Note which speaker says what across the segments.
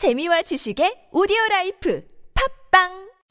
Speaker 1: 재미와 지식의 오디오 라이프 팟빵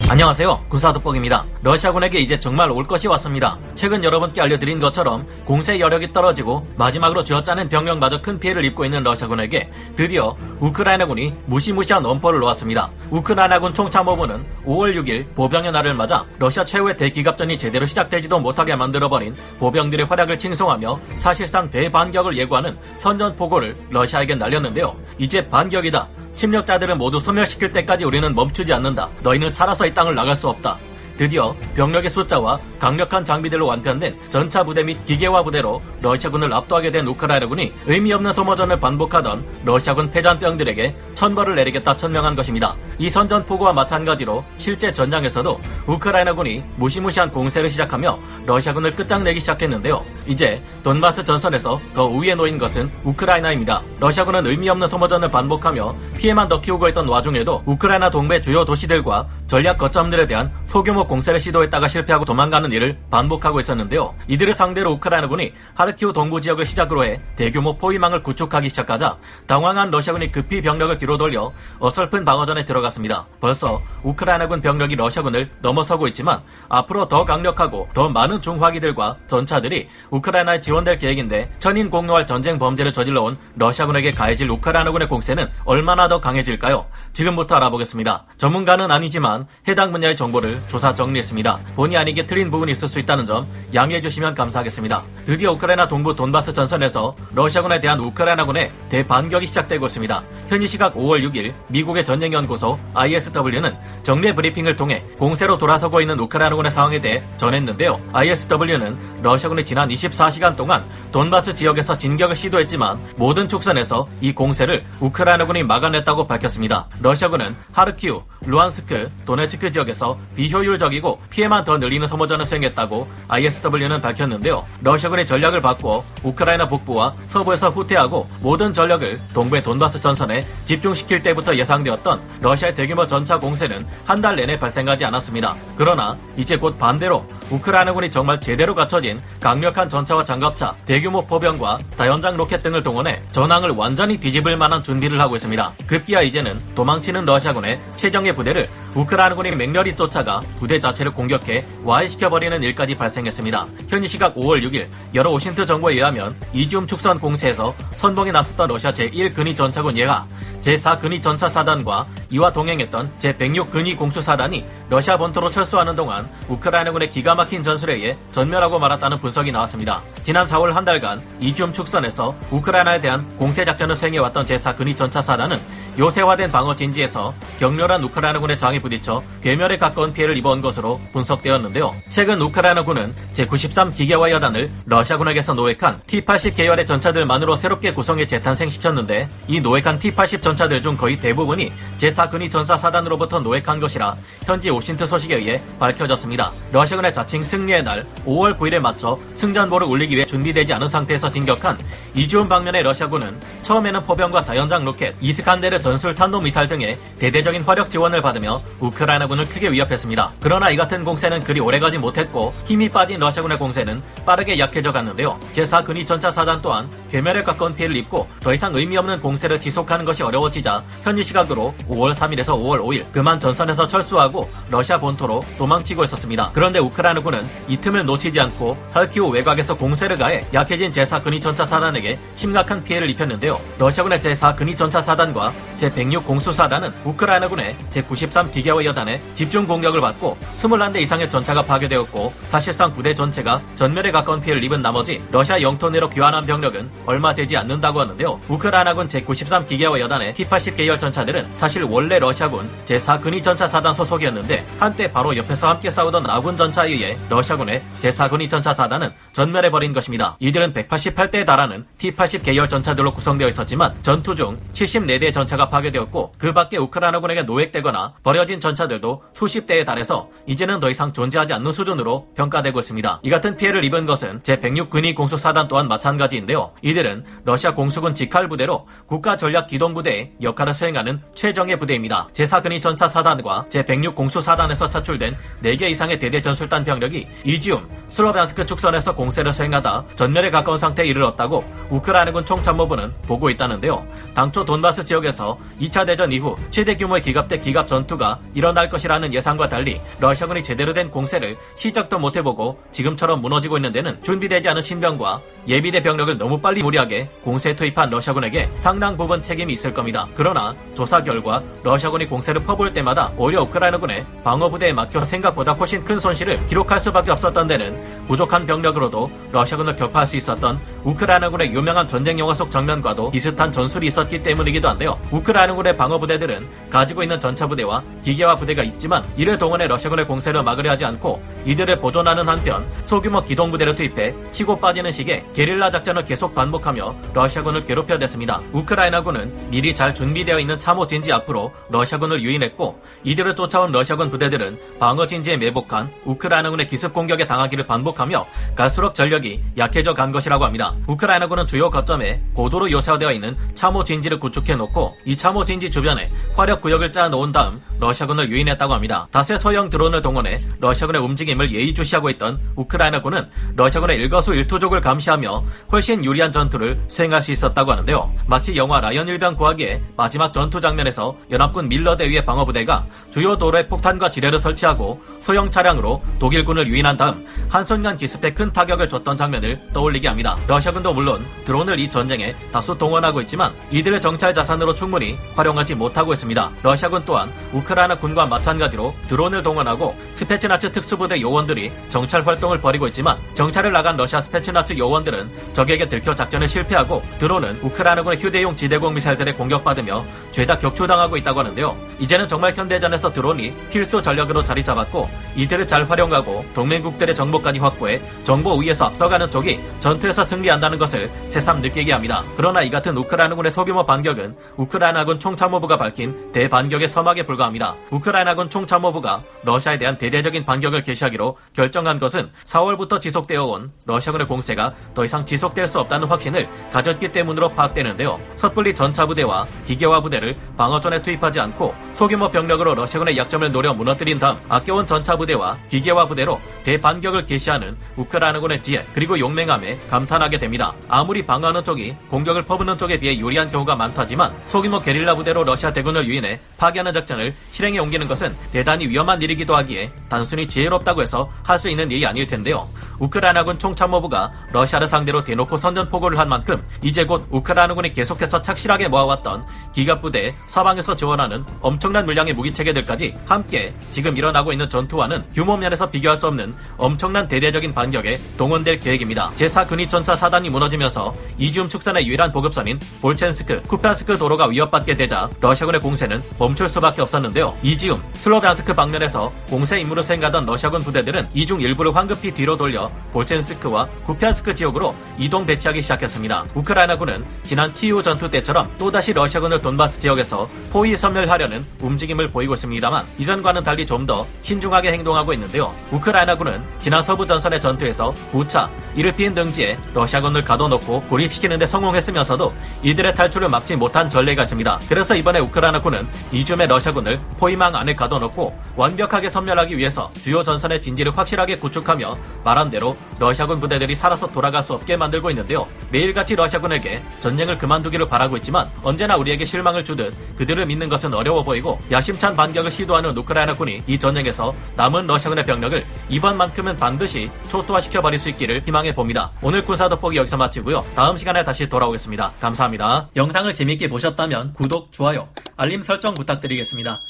Speaker 2: 안녕하세요. 군사돋보기입니다. 러시아군에게 이제 정말 올 것이 왔습니다. 최근 여러분께 알려드린 것처럼 공세 여력이 떨어지고 마지막으로 쥐어짜는 병력마저 큰 피해를 입고 있는 러시아군에게 드디어 우크라이나군이 무시무시한 엄포를 놓았습니다. 우크라이나군 총참모부는 5월 6일 보병의 날을 맞아 러시아 최후의 대기갑전이 제대로 시작되지도 못하게 만들어버린 보병들의 활약을 칭송하며 사실상 대반격을 예고하는 선전포고를 러시아에게 날렸는데요. 이제 반격이다. 침략자들을 모두 소멸시킬 때까지 우리는 멈추지 않는다. 너희는 살아서 이 땅을 나갈 수 없다. 드디어 병력의 숫자와 강력한 장비들로 완편된 전차 부대 및 기계화 부대로 러시아군을 압도하게 된 우크라이나군이 의미 없는 소모전을 반복하던 러시아군 패잔병들에게 천벌을 내리겠다 천명한 것입니다. 이 선전포고와 마찬가지로 실제 전장에서도 우크라이나군이 무시무시한 공세를 시작하며 러시아군을 끝장내기 시작했는데요. 이제 돈바스 전선에서 더 우위에 놓인 것은 우크라이나입니다. 러시아군은 의미 없는 소모전을 반복하며 피해만 더 키우고 있던 와중에도 우크라이나 동배 주요 도시들과 전략 거점들에 대한 소규모 공세를 시도했다가 실패하고 도망가는 일을 반복하고 있었는데요. 이들을 상대로 우크라이나군이 하르키우 동부 지역을 시작으로 해 대규모 포위망을 구축하기 시작하자 당황한 러시아군이 급히 병력을 뒤로 돌려 어설픈 방어전에 들어갔습니다. 벌써 우크라이나군 병력이 러시아군을 넘어서고 있지만 앞으로 더 강력하고 더 많은 중화기들과 전차들이 우크라이나에 지원될 계획인데 천인 공노할 전쟁 범죄를 저질러온 러시아군에게 가해질 우크라이나군의 공세는 얼마나 더 강해질까요? 지금부터 알아보겠습니다. 전문가는 아니지만 해당 분야의 정보를 조사 정리했습니다. 본의 아니게 틀린 부분이 있을 수 있다는 점 양해해 주시면 감사하겠습니다. 드디어 우크라이나 동부 돈바스 전선에서 러시아군에 대한 우크라이나군의 대반격이 시작되고 있습니다. 현지 시각 5월 6일 미국의 전쟁연구소 ISW는 정례 브리핑을 통해 공세로 돌아서고 있는 우크라이나군의 상황에 대해 전했는데요. ISW는 러시아군이 지난 24시간 동안 돈바스 지역에서 진격을 시도했지만 모든 축선에서 이 공세를 우크라이나군이 막아냈다고 밝혔습니다. 러시아군은 하르키우, 루안스크, 도네츠크 지역에서 비효율적이고 피해만 더 늘리는 소모전을 수행했다고 ISW는 밝혔는데요. 러시아군의 전략을 바꿔 우크라이나 북부와 서부에서 후퇴하고 모든 전력을 동부의 돈바스 전선에 집중시킬 때부터 예상되었던 러시아의 대규모 전차 공세는 한 달 내내 발생하지 않았습니다. 그러나 이제 곧 반대로 우크라이나군이 정말 제대로 갖춰진 강력한 전차와 장갑차, 대규모 포병과 다연장 로켓 등을 동원해 전황을 완전히 뒤집을 만한 준비를 하고 있습니다. 급기야 이제는 도망치는 러시아군의 최정예 부대를 우크라이나군이 맹렬히 쫓아가 부대 자체를 공격해 와해시켜버리는 일까지 발생했습니다. 현지 시각 5월 6일 여러 오신트 정보에 의하면 이지움 축선 공세에서 선봉에 나섰던 러시아 제1근위 전차군 예하, 제4근위 전차사단과 이와 동행했던 제106근위 공수사단이 러시아 본토로 철수하는 동안 우크라이나군의 기가 막힌 전술에 의해 전멸하고 말았다는 분석이 나왔습니다. 지난 4월 한 달간 이지움 축선에서 우크라이나에 대한 공세작전을 수행해왔던 제4근위 전차사단은 요새화된 방어 진지에서 격렬한 우크라이나군의 장에 부딪혀 괴멸에 가까운 피해를 입은 것으로 분석되었는데요. 최근 우크라이나군은 제93 기계화 여단을 러시아군에게서 노획한 T-80 계열의 전차들만으로 새롭게 구성해 재탄생시켰는데 이 노획한 T-80 전차들 중 거의 대부분이 제4근위 전차사단으로부터 노획한 것이라 현지 OSINT 소식에 의해 밝혀졌습니다. 러시아군의 자칭 승리의 날 5월 9일에 맞춰 승전보를 올리기 위해 준비되지 않은 상태에서 진격한 이지움 방면의 러시아군은 처음에는 포병과 다연장 로켓, 이스칸데르 전술 탄도 미사일 등의 대대적인 화력 지원을 받으며 우크라이나군을 크게 위협했습니다. 그러나 이 같은 공세는 그리 오래가지 못했고 힘이 빠진 러시아군의 공세는 빠르게 약해져 갔는데요. 제4 근위 전차 사단 또한 괴멸에 가까운 피해를 입고 더 이상 의미 없는 공세를 지속하는 것이 어려워지자 현지 시각으로 5월 3일에서 5월 5일 그만 전선에서 철수하고 러시아 본토로 도망치고 있었습니다. 그런데 우크라이나군은 이 틈을 놓치지 않고 하르키우 외곽에서 공세를 가해 약해진 제4 근위 전차 사단에게 심각한 피해를 입혔는데요. 러시아군의 제4근위 전차 사단과 제106 공수사단은 우크라이나군의 제93 기계화 여단의 집중 공격을 받고 21대 이상의 전차가 파괴되었고 사실상 부대 전체가 전멸에 가까운 피해를 입은 나머지 러시아 영토 내로 귀환한 병력은 얼마 되지 않는다고 하는데요. 우크라이나군 제93 기계화 여단의 T-80 계열 전차들은 사실 원래 러시아군 제4근위 전차 사단 소속이었는데 한때 바로 옆에서 함께 싸우던 아군 전차에 의해 러시아군의 제4근위 전차 사단은 전멸해버린 것입니다. 이들은 188대에 달하는 T-80 계열 전차들로 구성되어 있었지만 전투 중 74대 전차가 파괴되었고 그 밖에 우크라이나군에게 노획되거나 버려진 전차들도 수십 대에 달해서 이제는 더 이상 존재하지 않는 수준으로 평가되고 있습니다. 이 같은 피해를 입은 것은 제106 근위 공수사단 또한 마찬가지인데요. 이들은 러시아 공수군 직할 부대로 국가 전략 기동 부대의 역할을 수행하는 최정예 부대입니다. 제4 근위 전차 사단과 제106 공수사단에서 차출된 4개 이상의 대대 전술단 병력이 이지움, 슬로비안스크 축선에서 공세를 수행하다 전멸에 가까운 상태에 이르렀다고 우크라이나군 총참모부는 보고 있다는데요. 당초 돈바스 지역에서 그래서 2차 대전 이후 최대 규모의 기갑 대 기갑 전투가 일어날 것이라는 예상과 달리 러시아군이 제대로 된 공세를 시작도 못해보고 지금처럼 무너지고 있는 데는 준비되지 않은 신병과 예비대 병력을 너무 빨리 무리하게 공세에 투입한 러시아군에게 상당 부분 책임이 있을 겁니다. 그러나 조사 결과 러시아군이 공세를 퍼부을 때마다 오히려 우크라이나군의 방어부대에 막혀 생각보다 훨씬 큰 손실을 기록할 수밖에 없었던 데는 부족한 병력으로도 러시아군을 격파할 수 있었던 우크라이나군의 유명한 전쟁 영화 속 장면과도 비슷한 전술이 있었기 때문이기도 한데요. 우크라이나군의 방어부대들은 가지고 있는 전차부대와 기계화 부대가 있지만 이를 동원해 러시아군의 공세를 막으려 하지 않고 이들을 보존하는 한편 소규모 기동부대를 투입해 치고 빠지는 식의 게릴라 작전을 계속 반복하며 러시아군을 괴롭혀댔습니다. 우크라이나군은 미리 잘 준비되어 있는 참호 진지 앞으로 러시아군을 유인했고 이들을 쫓아온 러시아군 부대들은 방어 진지에 매복한 우크라이나군의 기습 공격에 당하기를 반복하며 갈수록 전력이 약해져 간 것이라고 합니다. 우크라이나군은 주요 거점에 고도로 요새화되어 있는 참호 진지를 구축해 놓고 이 참호 진지 주변에 화력 구역을 짜 놓은 다음 러시아군을 유인했다고 합니다. 다수의 소형 드론을 동원해 러시아군의 움직임 을 예의주시하고 있던 우크라이나군은 러시아군의 일거수 일투족을 감시하며 훨씬 유리한 전투를 수행할 수 있었다고 하는데요. 마치 영화 라이언 일병 구하기의 마지막 전투 장면에서 연합군 밀러 대위의 방어부대가 주요 도로에 폭탄과 지뢰를 설치하고 소형 차량으로 독일군을 유인한 다음 한순간 기습해 큰 타격을 줬던 장면을 떠올리게 합니다. 러시아군도 물론 드론을 이 전쟁에 다수 동원하고 있지만 이들의 정찰 자산으로 충분히 활용하지 못하고 있습니다. 러시아군 또한 우크라이나 군과 마찬가지로 드론을 동원하고 스페츠나츠 특수부대 요원들이 정찰 활동을 벌이고 있지만 정찰을 나간 러시아 스페츠나츠 요원들은 적에게 들켜 작전을 실패하고 드론은 우크라이나군의 휴대용 지대공 미사일들에 공격받으며 죄다 격추당하고 있다고 하는데요. 이제는 정말 현대전에서 드론이 필수 전력으로 자리 잡았고 이들을 잘 활용하고 동맹국들의 정보까지 확보해 정보 우위에서 앞서가는 쪽이 전투에서 승리한다는 것을 새삼 느끼게 합니다. 그러나 이 같은 우크라이나군의 소규모 반격은 우크라이나군 총참모부가 밝힌 대반격의 서막에 불과합니다. 우크라이나군 총참모부가 러시아에 대한 대대적인 반격을 개시하기 로 결정한 것은 4월부터 지속되어 온 러시아군의 공세가 더 이상 지속될 수 없다는 확신을 가졌기 때문으로 파악되는데요. 섣불리 전차 부대와 기계화 부대를 방어전에 투입하지 않고 소규모 병력으로 러시아군의 약점을 노려 무너뜨린 다음 아껴온 전차 부대와 기계화 부대로 대반격을 개시하는 우크라이나군의 지혜 그리고 용맹함에 감탄하게 됩니다. 아무리 방어하는 쪽이 공격을 퍼부는 쪽에 비해 유리한 경우가 많다지만 소규모 게릴라 부대로 러시아 대군을 유인해 파괴하는 작전을 실행에 옮기는 것은 대단히 위험한 일이기도 하기에 단순히 지혜롭다고 해서 할 수 있는 일이 아닐 텐데요. 우크라이나군 총참모부가 러시아를 상대로 대놓고 선전포고를 한 만큼 이제 곧 우크라이나군이 계속해서 착실하게 모아왔던 기갑부대 서방에서 지원하는 엄청난 물량의 무기체계들까지 함께 지금 일어나고 있는 전투와는 규모 면에서 비교할 수 없는 엄청난 대대적인 반격에 동원될 계획입니다. 제4 근위전차 사단이 무너지면서 이지움 축선의 유일한 보급선인 볼첸스크, 쿠피안스크 도로가 위협받게 되자 러시아군의 공세는 멈출 수밖에 없었는데요. 이지움, 슬로비안스크 방면에서 공세 임무를 수행하던 러시아군 부대들은 이중 일부를 황급히 뒤로 돌려 볼첸스크와 쿠피안스크 지역으로 이동 배치하기 시작했습니다. 우크라이나군은 지난 키우 전투 때처럼 또다시 러시아군을 돈바스 지역에서 포위 섬멸하려는 움직임을 보이고 있습니다만 이전과는 달리 좀 더 신중하게 행동하고 있는데요. 우크라이나군은 지난 서부 전선의 전투에서 부차, 이르피인 등지에 러시아군을 가둬놓고 고립시키는 데 성공했으면서도 이들의 탈출을 막지 못한 전례가 있습니다. 그래서 이번에 우크라이나군은 이쯤의 러시아군을 포위망 안에 가둬놓고 완벽하게 섬멸하기 위해서 주요 전선 의 진지를 확실하게 구축하며 말한 대로 러시아군 부대들이 살아서 돌아갈 수 없게 만들고 있는데요. 매일같이 러시아군에게 전쟁을 그만두기를 바라고 있지만 언제나 우리에게 실망을 주듯 그들을 믿는 것은 어려워 보이고 야심찬 반격을 시도하는 우크라이나군이 이 전쟁에서 남은 러시아군의 병력을 이번만큼은 반드시 초토화시켜 버릴 수 있기를 희망해 봅니다. 오늘 군사 돋보기 여기서 마치고요. 다음 시간에 다시 돌아오겠습니다. 감사합니다. 영상을 재밌게 보셨다면 구독, 좋아요, 알림 설정 부탁드리겠습니다.